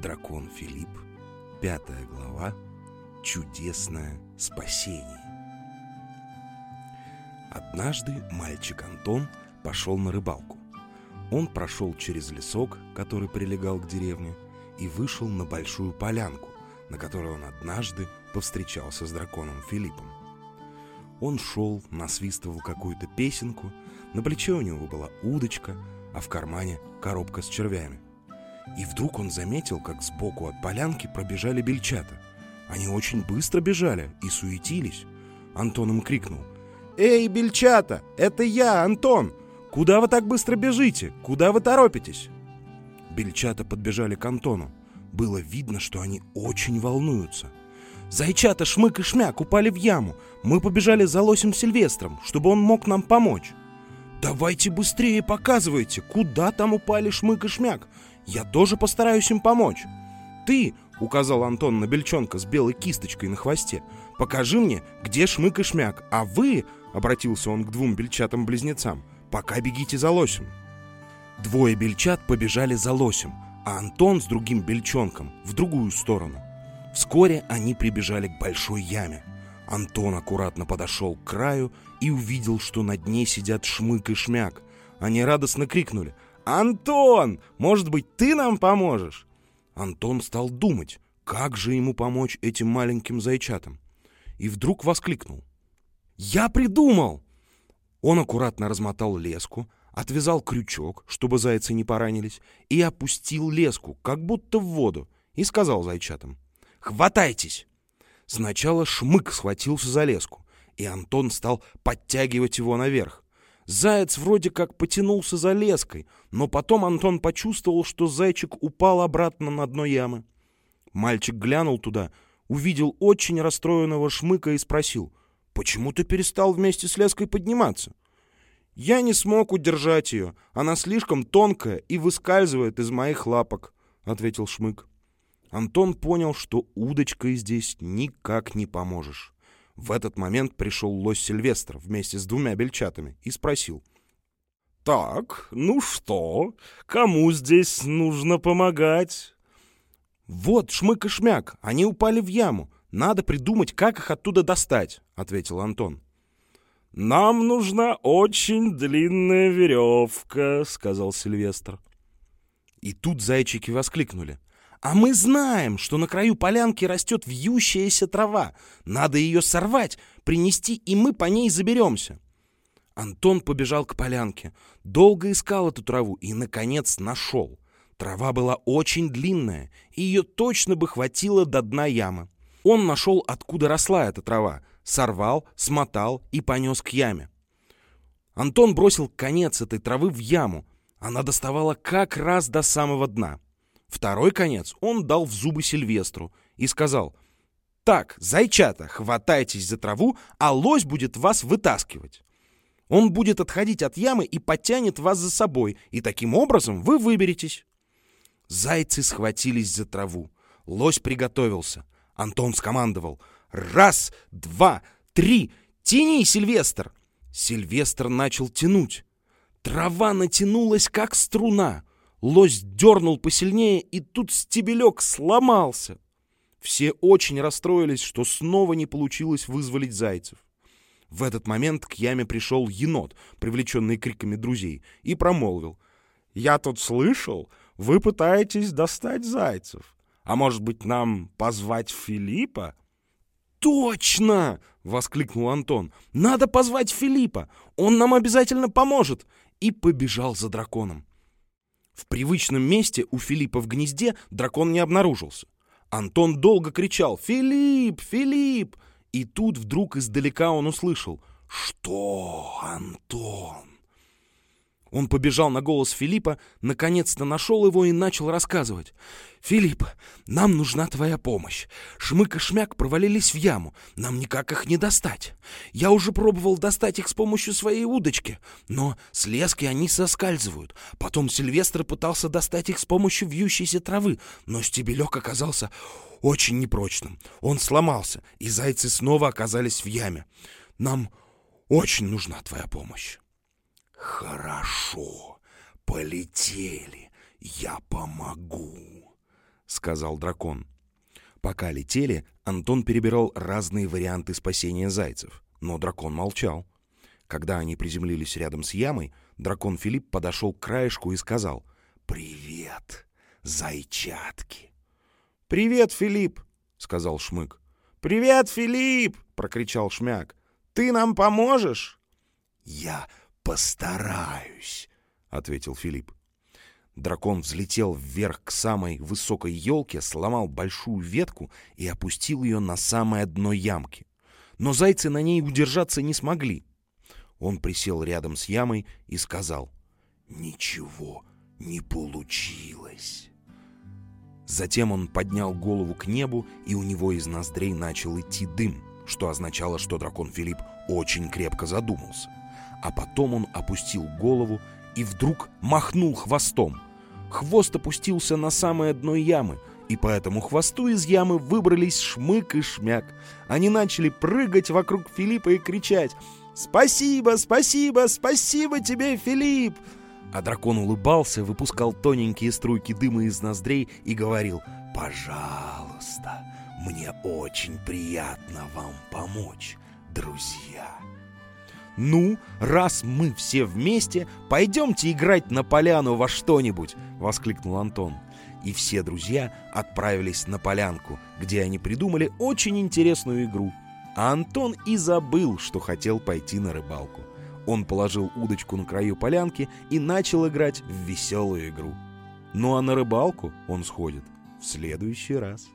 Дракон Филипп, пятая глава, чудесное спасение. Однажды мальчик Антон пошел на рыбалку. Он прошел через лесок, который прилегал к деревне, и вышел на большую полянку, на которой он однажды повстречался с драконом Филиппом. Он шел, насвистывал какую-то песенку, на плече у него была удочка, а в кармане коробка с червями. И вдруг он заметил, как сбоку от полянки пробежали бельчата. Они очень быстро бежали и суетились. Антон им крикнул. «Эй, бельчата, это я, Антон! Куда вы так быстро бежите? Куда вы торопитесь?» Бельчата подбежали к Антону. Было видно, что они очень волнуются. «Зайчата, шмык и шмяк упали в яму. Мы побежали за лосем Сильвестром, чтобы он мог нам помочь». «Давайте быстрее показывайте, куда там упали шмык и шмяк. Я тоже постараюсь им помочь». «Ты», — указал Антон на бельчонка с белой кисточкой на хвосте, — «покажи мне, где шмык и шмяк, а вы», — обратился он к двум бельчатам-близнецам, — «пока бегите за лосем». Двое бельчат побежали за лосем, а Антон с другим бельчонком в другую сторону. Вскоре они прибежали к большой яме. Антон аккуратно подошел к краю и увидел, что на дне сидят шмык и шмяк. Они радостно крикнули «Антон, может быть, ты нам поможешь?» Антон стал думать, как же ему помочь этим маленьким зайчатам. И вдруг воскликнул. «Я придумал!» Он аккуратно размотал леску, отвязал крючок, чтобы зайцы не поранились, и опустил леску, как будто в воду, и сказал зайчатам «Хватайтесь!» Сначала Шмык схватился за леску, и Антон стал подтягивать его наверх. Заяц вроде как потянулся за леской, но потом Антон почувствовал, что зайчик упал обратно на дно ямы. Мальчик глянул туда, увидел очень расстроенного Шмыка и спросил, «Почему ты перестал вместе с леской подниматься?» «Я не смог удержать ее. Она слишком тонкая и выскальзывает из моих лапок», — ответил Шмык. Антон понял, что удочкой здесь никак не поможешь. В этот момент пришел лось Сильвестр вместе с двумя бельчатами и спросил. «Так, ну что? Кому здесь нужно помогать?» «Вот, шмык и шмяк, они упали в яму. Надо придумать, как их оттуда достать», — ответил Антон. «Нам нужна очень длинная веревка», — сказал Сильвестр. И тут зайчики воскликнули. «А мы знаем, что на краю полянки растет вьющаяся трава. Надо ее сорвать, принести, и мы по ней заберемся». Антон побежал к полянке, долго искал эту траву и, наконец, нашел. Трава была очень длинная, и ее точно бы хватило до дна ямы. Он нашел, откуда росла эта трава, сорвал, смотал и понес к яме. Антон бросил конец этой травы в яму. Она доставала как раз до самого дна. Второй конец он дал в зубы Сильвестру и сказал, «Так, зайчата, хватайтесь за траву, а лось будет вас вытаскивать. Он будет отходить от ямы и потянет вас за собой, и таким образом вы выберетесь». Зайцы схватились за траву. Лось приготовился. Антон скомандовал, «Раз, два, три! Тяни, Сильвестр!» Сильвестр начал тянуть. Трава натянулась, как струна. Лось дернул посильнее, и тут стебелек сломался. Все очень расстроились, что снова не получилось вызволить зайцев. В этот момент к яме пришел енот, привлеченный криками друзей, и промолвил. «Я тут слышал, вы пытаетесь достать зайцев. А может быть, нам позвать Филиппа?» «Точно!» — воскликнул Антон. «Надо позвать Филиппа! Он нам обязательно поможет!» И побежал за драконом. В привычном месте у Филиппа в гнезде дракон не обнаружился. Антон долго кричал «Филипп! Филипп!» И тут вдруг издалека он услышал «Что, Антон?» Он побежал на голос Филиппа, наконец-то нашел его и начал рассказывать. «Филипп, нам нужна твоя помощь. Шмык и Шмяк провалились в яму. Нам никак их не достать. Я уже пробовал достать их с помощью своей удочки, но с лески они соскальзывают. Потом Сильвестр пытался достать их с помощью вьющейся травы, но стебелек оказался очень непрочным. Он сломался, и зайцы снова оказались в яме. Нам очень нужна твоя помощь». «Хорошо, полетели, я помогу», — сказал дракон. Пока летели, Антон перебирал разные варианты спасения зайцев, но дракон молчал. Когда они приземлились рядом с ямой, дракон Филипп подошел к краешку и сказал «Привет, зайчатки!» «Привет, Филипп!» — сказал Шмык. «Привет, Филипп!» — прокричал Шмяк. «Ты нам поможешь?» «Я постараюсь», — ответил Филипп. Дракон взлетел вверх к самой высокой елке, сломал большую ветку и опустил ее на самое дно ямки. Но зайцы на ней удержаться не смогли. Он присел рядом с ямой и сказал, «Ничего не получилось». Затем он поднял голову к небу, и у него из ноздрей начал идти дым, что означало, что дракон Филипп очень крепко задумался. А потом он опустил голову и вдруг махнул хвостом. Хвост опустился на самое дно ямы, и по этому хвосту из ямы выбрались шмык и шмяк. Они начали прыгать вокруг Филиппа и кричать «Спасибо, спасибо, спасибо тебе, Филипп!» А дракон улыбался, выпускал тоненькие струйки дыма из ноздрей и говорил «Пожалуйста, мне очень приятно вам помочь, друзья». «Ну, раз мы все вместе, пойдемте играть на поляну во что-нибудь!» — воскликнул Антон. И все друзья отправились на полянку, где они придумали очень интересную игру. А Антон и забыл, что хотел пойти на рыбалку. Он положил удочку на краю полянки и начал играть в веселую игру. Ну а на рыбалку он сходит в следующий раз.